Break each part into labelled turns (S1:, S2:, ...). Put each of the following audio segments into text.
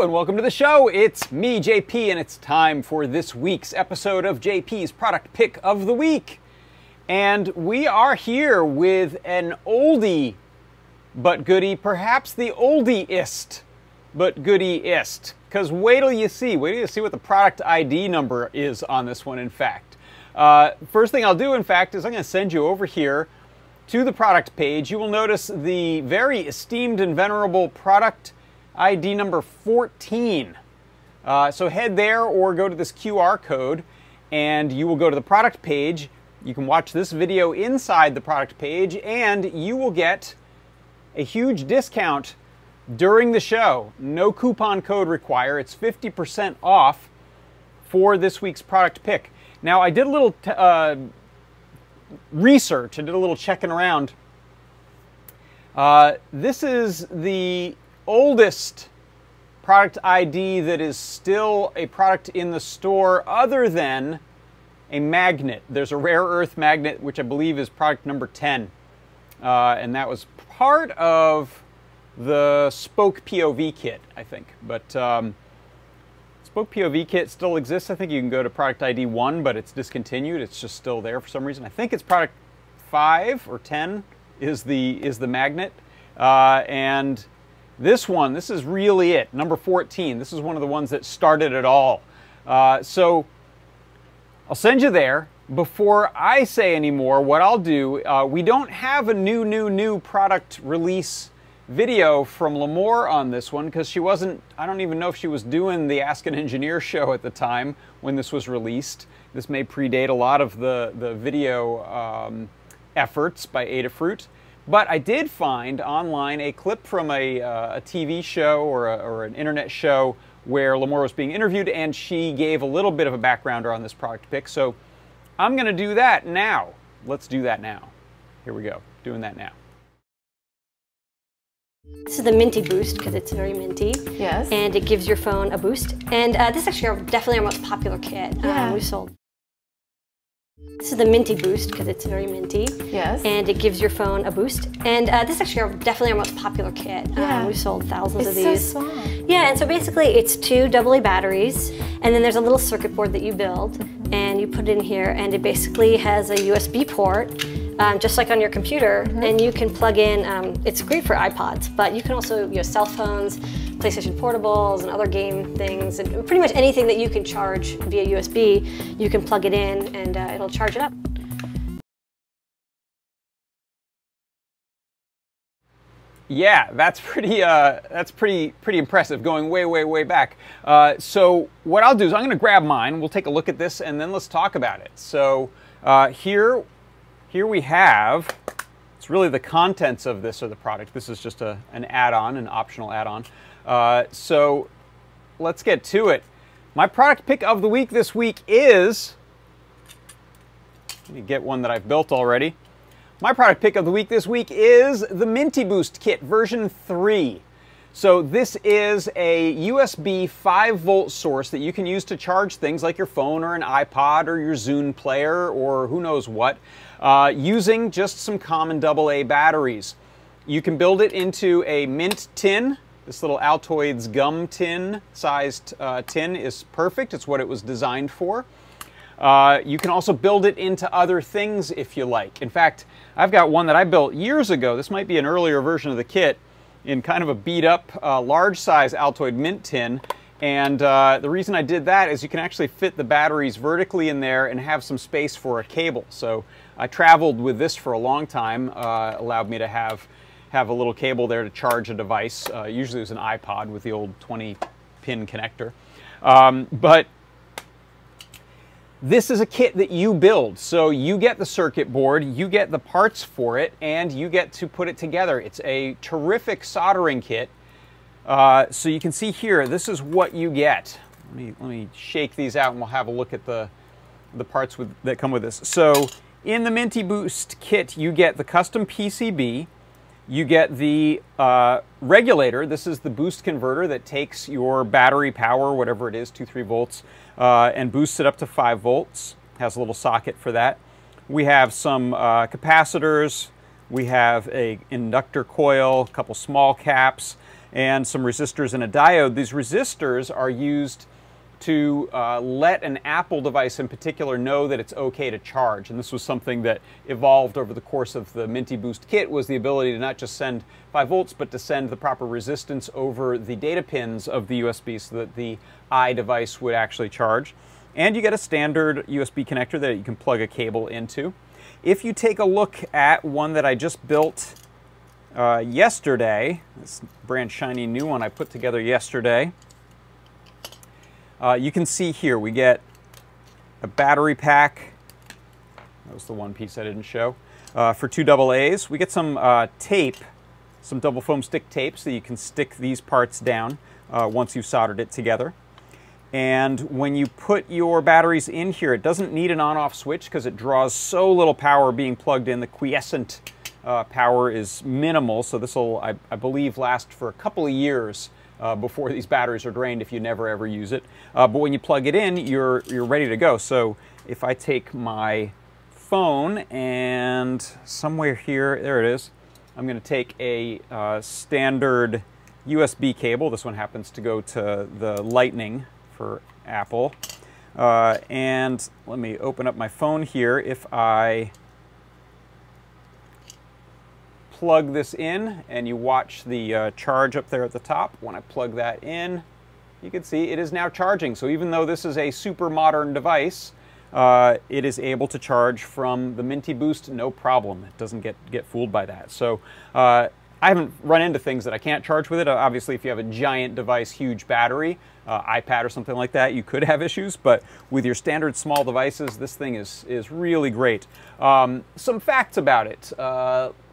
S1: And welcome to the show. It's me, JP, and it's time for this week's episode of JP's Product Pick of the Week. And we are here with an oldie but goodie, perhaps the oldiest but goodieist. Because wait till you see, wait till you see what the product ID number is on this one, in fact. Uh, first thing I'll do, in fact, is I'm going to send you over here to the product page. You will notice the very esteemed and venerable product ID number 14. Uh, so head there or go to this QR code and you will go to the product page. You can watch this video inside the product page and you will get a huge discount during the show. No coupon code required. It's 50% off for this week's product pick. Now, I did a little uh, research, I did a little checking around. Uh, this is the oldest product ID that is still a product in the store other than a magnet. There's a rare earth magnet, which I believe is product number 10. Uh, and that was part of the Spoke POV kit, I think. But um, Spoke POV kit still exists. I think you can go to product ID 1, but it's discontinued. It's just still there for some reason. I think it's product 5 or 10 is the, is the magnet. Uh, and this one, this is really it, number 14. This is one of the ones that started it all. Uh, so I'll send you there before I say any more, what I'll do, uh, we don't have a new, new, new product release video from Limor on this one because she wasn't, I don't even know if she was doing the Ask an Engineer show at the time when this was released. This may predate a lot of the, the video um, efforts by Adafruit. But I did find online a clip from a, uh, a TV show or, a, or an internet show where Limor was being interviewed and she gave a little bit of a backgrounder on this product pick. So I'm going to do that now. Let's do that now. Here we go, doing that now.
S2: This is the Minty Boost because it's very minty.
S3: Yes.
S2: And it gives your phone a boost. And uh, this is actually our, definitely our most popular kit
S3: yeah.
S2: um, we sold. This is the Minty Boost because it's very minty.
S3: Yes.
S2: And it gives your phone a boost. And uh, this is actually our, definitely our most popular kit.
S3: Yeah.
S2: Um, we sold thousands
S3: it's
S2: of these.
S3: So small.
S2: Yeah, and so basically it's two AA batteries, and then there's a little circuit board that you build, and you put it in here, and it basically has a USB port, um, just like on your computer, mm -hmm. and you can plug in, um, it's great for iPods, but you can also use cell phones, PlayStation Portables, and other game things, and pretty much anything that you can charge via USB, you can plug it in, and uh, it'll charge it up.
S1: Yeah, that's pretty. Uh, that's pretty pretty impressive. Going way way way back. Uh, so what I'll do is I'm going to grab mine. We'll take a look at this and then let's talk about it. So uh, here, here we have. It's really the contents of this or the product. This is just a, an add-on, an optional add-on. Uh, so let's get to it. My product pick of the week this week is. Let me get one that I've built already. My product pick of the week this week is the Minty Boost Kit version 3. So this is a USB 5 volt source that you can use to charge things like your phone or an iPod or your Zune player or who knows what uh, using just some common AA batteries. You can build it into a mint tin. This little Altoids gum tin sized uh, tin is perfect. It's what it was designed for. Uh, you can also build it into other things if you like. In fact, I've got one that I built years ago. This might be an earlier version of the kit in kind of a beat up, uh, large size Altoid mint tin. And uh, the reason I did that is you can actually fit the batteries vertically in there and have some space for a cable. So I traveled with this for a long time, uh, allowed me to have, have a little cable there to charge a device. Uh, usually it was an iPod with the old 20 pin connector. Um, but this is a kit that you build. So you get the circuit board, you get the parts for it, and you get to put it together. It's a terrific soldering kit. Uh, so you can see here, this is what you get. Let me, let me shake these out and we'll have a look at the, the parts with, that come with this. So in the Minty Boost kit, you get the custom PCB, you get the uh, regulator. This is the boost converter that takes your battery power, whatever it is, 2, 3 volts, uh, and boosts it up to 5 volts. Has a little socket for that. We have some uh, capacitors. We have a inductor coil, a couple small caps, and some resistors and a diode. These resistors are used to uh, let an Apple device in particular know that it's okay to charge. And this was something that evolved over the course of the Minty Boost kit was the ability to not just send 5 volts, but to send the proper resistance over the data pins of the USB so that the iDevice would actually charge. And you get a standard USB connector that you can plug a cable into. If you take a look at one that I just built uh, yesterday, this brand shiny new one I put together yesterday, uh, you can see here we get a battery pack. That was the one piece I didn't show. Uh, for two double A's. We get some uh, tape, some double foam stick tape so you can stick these parts down uh, once you've soldered it together. And when you put your batteries in here, it doesn't need an on-off switch because it draws so little power being plugged in. The quiescent uh, power is minimal, so this will, I, I, believe, last for a couple of years uh, before these batteries are drained if you never ever use it. Uh, but when you plug it in, you're, you're ready to go. So if I take my phone and somewhere here, there it is, I'm going to take a uh, standard USB cable. This one happens to go to the Lightning for Apple. Uh, and let me open up my phone here. If I plug this in and you watch the uh, charge up there at the top, when I plug that in, you can see it is now charging. So even though this is a super modern device, uh, it is able to charge from the Minty Boost no problem. It doesn't get, get fooled by that. So uh, I haven't run into things that I can't charge with it. Obviously, if you have a giant device, huge battery, uh, iPad or something like that, you could have issues. But with your standard small devices, this thing is is really great. Um, some facts about it.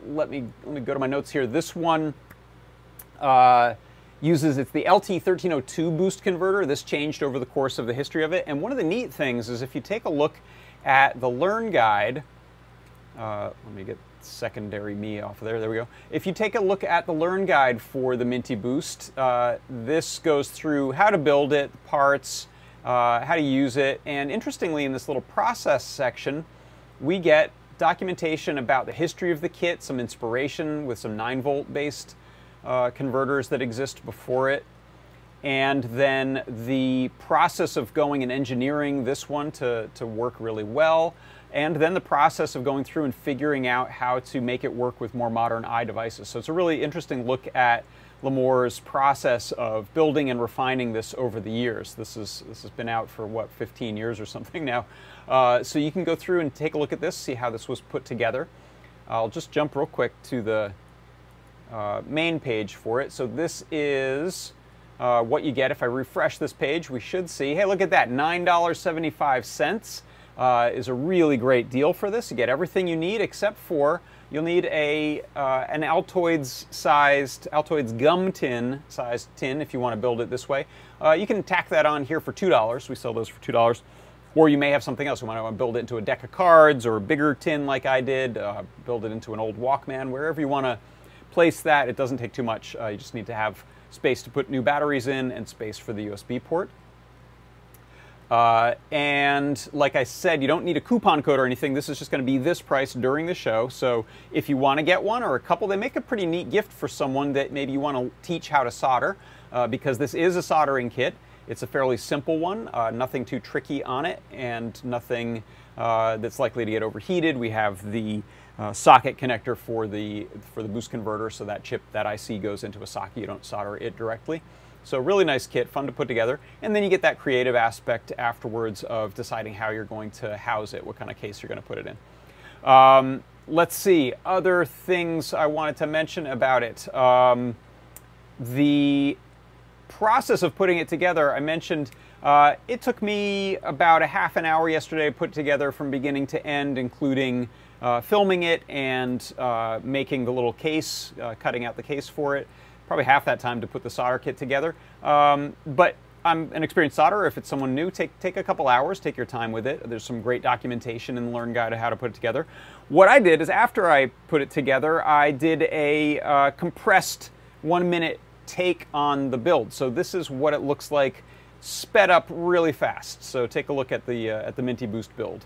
S1: Let me let me go to my notes here. This one uh, uses it's the LT1302 boost converter. This changed over the course of the history of it. And one of the neat things is if you take a look at the Learn Guide. Uh, let me get secondary me off of there. There we go. If you take a look at the Learn Guide for the Minty Boost, uh, this goes through how to build it, parts, uh, how to use it, and interestingly, in this little process section, we get documentation about the history of the kit, some inspiration with some 9 volt based uh, converters that exist before it, and then the process of going and engineering this one to, to work really well and then the process of going through and figuring out how to make it work with more modern iDevices. So it's a really interesting look at Limor's process of building and refining this over the years. This is this has been out for what 15 years or something now. Uh, so you can go through and take a look at this, see how this was put together. I'll just jump real quick to the uh, main page for it. So this is uh, what you get if I refresh this page. We should see, hey, look at that, $9.75 uh, is a really great deal for this. You get everything you need except for you'll need a uh, an Altoids sized Altoids gum tin sized tin if you want to build it this way. Uh, you can tack that on here for two dollars. We sell those for two dollars. Or you may have something else. You might want to build it into a deck of cards or a bigger tin like I did. Uh, build it into an old Walkman. Wherever you want to place that, it doesn't take too much. Uh, you just need to have space to put new batteries in and space for the USB port. Uh, and like I said, you don't need a coupon code or anything. This is just going to be this price during the show. So if you want to get one or a couple, they make a pretty neat gift for someone that maybe you want to teach how to solder uh, because this is a soldering kit. It's a fairly simple one, uh, nothing too tricky on it, and nothing uh, that's likely to get overheated. We have the uh, socket connector for the for the boost converter, so that chip, that IC goes into a socket. You don't solder it directly. So really nice kit, fun to put together. And then you get that creative aspect afterwards of deciding how you're going to house it, what kind of case you're going to put it in. Um, let's see, other things I wanted to mention about it. Um, the process of putting it together, I mentioned uh, it took me about a half an hour yesterday to put together from beginning to end, including uh, filming it and uh, making the little case, uh, cutting out the case for it probably half that time to put the solder kit together. Um, but I'm an experienced solderer. If it's someone new, take, take a couple hours, take your time with it. There's some great documentation the Learn Guide of how to put it together. What I did is after I put it together, I did a uh, compressed one minute take on the build. So this is what it looks like sped up really fast. So take a look at the, uh, at the Minty Boost build.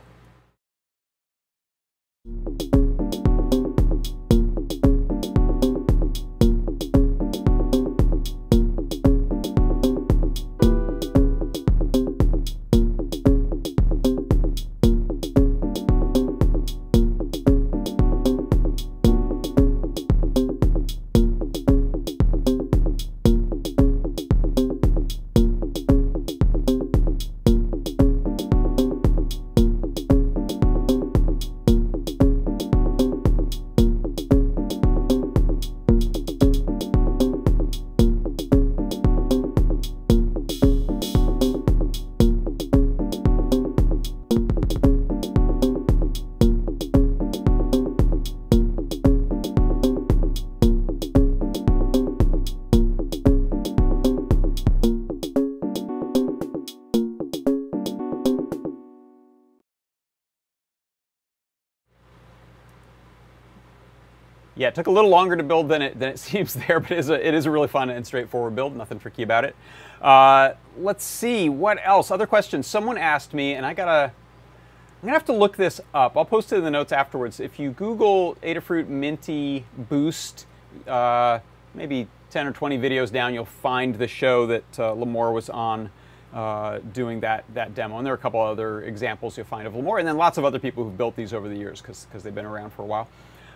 S1: Yeah, it took a little longer to build than it, than it seems there, but it is, a, it is a really fun and straightforward build, nothing tricky about it. Uh, let's see, what else? Other questions. Someone asked me, and I gotta, I'm gonna have to look this up. I'll post it in the notes afterwards. If you Google Adafruit Minty Boost, uh, maybe 10 or 20 videos down, you'll find the show that uh, Limor was on uh, doing that, that demo. And there are a couple other examples you'll find of Limor, and then lots of other people who've built these over the years because they've been around for a while.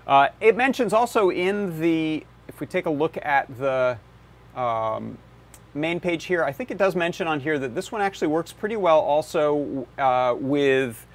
S1: Uh, it mentions also in the, if we take a look at the um, main page here, I think it does mention on here that this one actually works pretty well also uh, with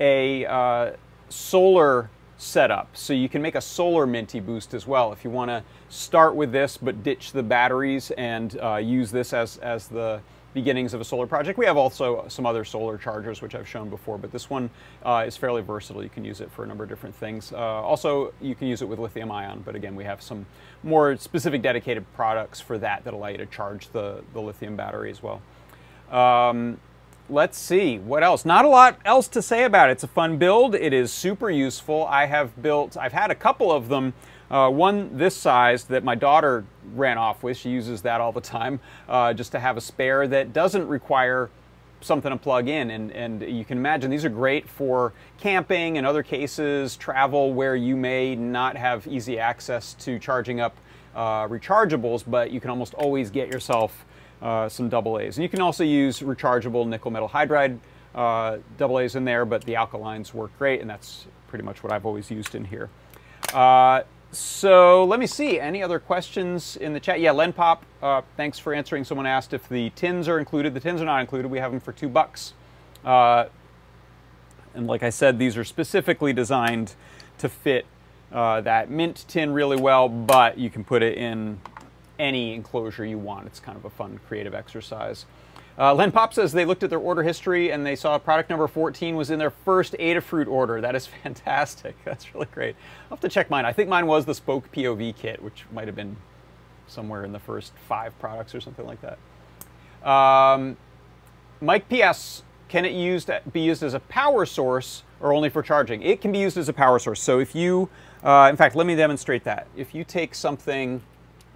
S1: a uh, solar setup. So you can make a solar Minty boost as well if you want to start with this but ditch the batteries and uh, use this as, as the beginnings of a solar project. We have also some other solar chargers, which I've shown before, but this one uh, is fairly versatile. You can use it for a number of different things. Uh, also, you can use it with lithium ion, but again, we have some more specific dedicated products for that that allow you to charge the, the lithium battery as well. Um, let's see what else not a lot else to say about it it's a fun build it is super useful i have built i've had a couple of them uh, one this size that my daughter ran off with she uses that all the time uh, just to have a spare that doesn't require something to plug in and, and you can imagine these are great for camping and other cases travel where you may not have easy access to charging up uh, rechargeables but you can almost always get yourself uh, some double A's. And you can also use rechargeable nickel metal hydride uh, double A's in there, but the alkalines work great, and that's pretty much what I've always used in here. So let me see, any other questions in the chat? Yeah, Len Pop, uh, thanks for answering. Someone asked if the tins are included. The tins are not included. We have them for two bucks. Uh, and like I said, these are specifically designed to fit uh, that mint tin really well, but you can put it in any enclosure you want. It's kind of a fun creative exercise. Uh, Len Pop says they looked at their order history and they saw product number 14 was in their first Adafruit order. That is fantastic. That's really great. I'll have to check mine. I think mine was the Spoke POV kit, which might have been somewhere in the first five products or something like that. Um, Mike PS, can it used, be used as a power source or only for charging? It can be used as a power source. So if you, uh, in fact, let me demonstrate that. If you take something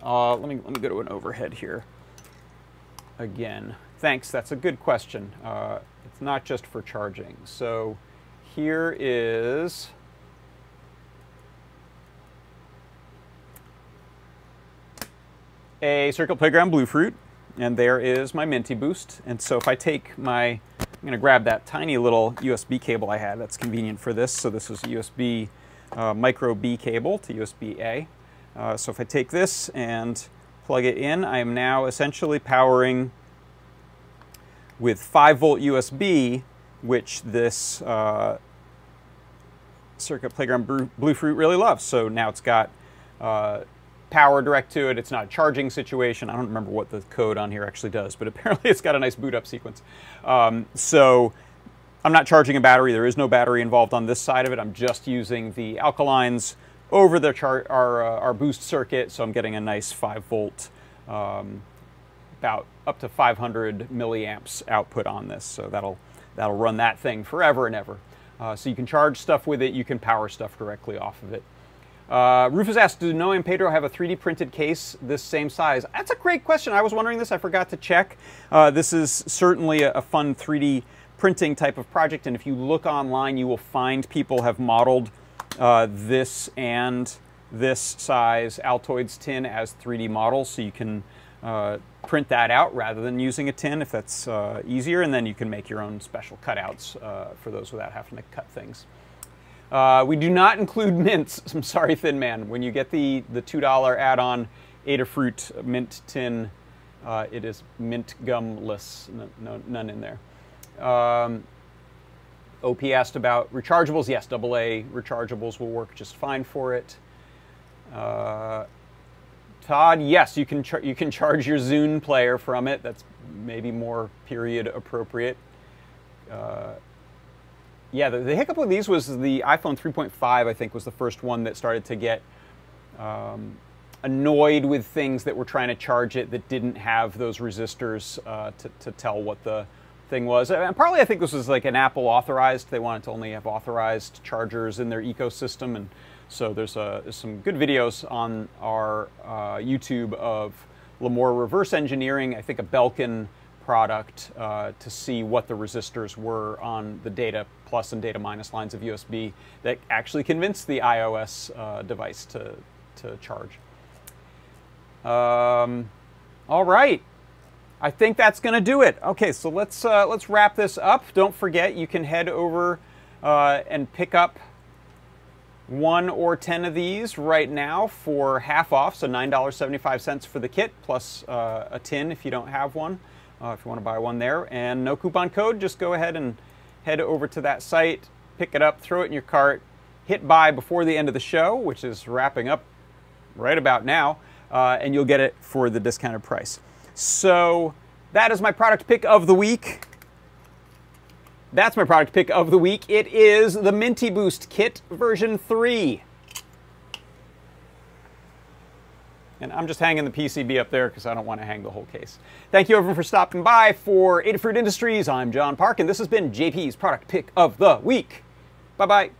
S1: uh, let me let me go to an overhead here. Again, thanks. That's a good question. Uh, it's not just for charging. So here is. a Circuit Playground Bluefruit, and there is my Minty Boost. And so if I take my, I'm going to grab that tiny little USB cable I had. That's convenient for this. So this is a USB uh, micro B cable to USB A. Uh, so if I take this and plug it in, I am now essentially powering with 5 volt USB, which this uh, Circuit Playground Bluefruit really loves. So now it's got uh, power direct to it. It's not a charging situation. I don't remember what the code on here actually does, but apparently it's got a nice boot up sequence. Um, so I'm not charging a battery. There is no battery involved on this side of it. I'm just using the alkalines over the our, uh, our boost circuit, so I'm getting a nice 5 volt, um, about up to 500 milliamps output on this. So that'll, that'll run that thing forever and ever. Uh, so you can charge stuff with it, you can power stuff directly off of it. Uh, Rufus asked, do Noe and Pedro have a 3D printed case this same size? That's a great question. I was wondering this. I forgot to check. Uh, this is certainly a, a, fun 3D printing type of project. And if you look online, you will find people have modeled uh, this and this size Altoids tin as 3D models, so you can uh, print that out rather than using a tin if that's uh, easier, and then you can make your own special cutouts uh, for those without having to cut things. Uh, we do not include mints. I'm sorry, Thin Man. When you get the, the $2 add-on Adafruit mint tin, uh, it is mint gumless, no, no, none in there. Um, OP asked about rechargeables. Yes, AA rechargeables will work just fine for it. Todd, yes, you can you can charge your Zune player from it. That's maybe more period appropriate. Uh, yeah, the, the, hiccup with these was the iPhone 3.5. I think was the first one that started to get um, annoyed with things that were trying to charge it that didn't have those resistors uh, to, to tell what the thing was. And partly I think this was like an Apple authorized. They wanted to only have authorized chargers in their ecosystem. And So there's, a, there's some good videos on our uh, YouTube of Limor reverse engineering, I think a Belkin product uh, to see what the resistors were on the data plus and data minus lines of USB that actually convinced the iOS uh, device to, to charge. Um, all right. I think that's going to do it. Okay, so let's uh, let's wrap this up. Don't forget, you can head over uh, and pick up one or ten of these right now for half off, so nine dollars seventy-five cents for the kit plus uh, a tin if you don't have one, uh, if you want to buy one there, and no coupon code. Just go ahead and head over to that site, pick it up, throw it in your cart, hit buy before the end of the show, which is wrapping up right about now, uh, and you'll get it for the discounted price. So that is my product pick of the week. That's my product pick of the week. It is the Minty Boost Kit version 3. And I'm just hanging the PCB up there because I don't want to hang the whole case. Thank you everyone for stopping by for Adafruit Industries. I'm John Park, and this has been JP's product pick of the week. Bye bye.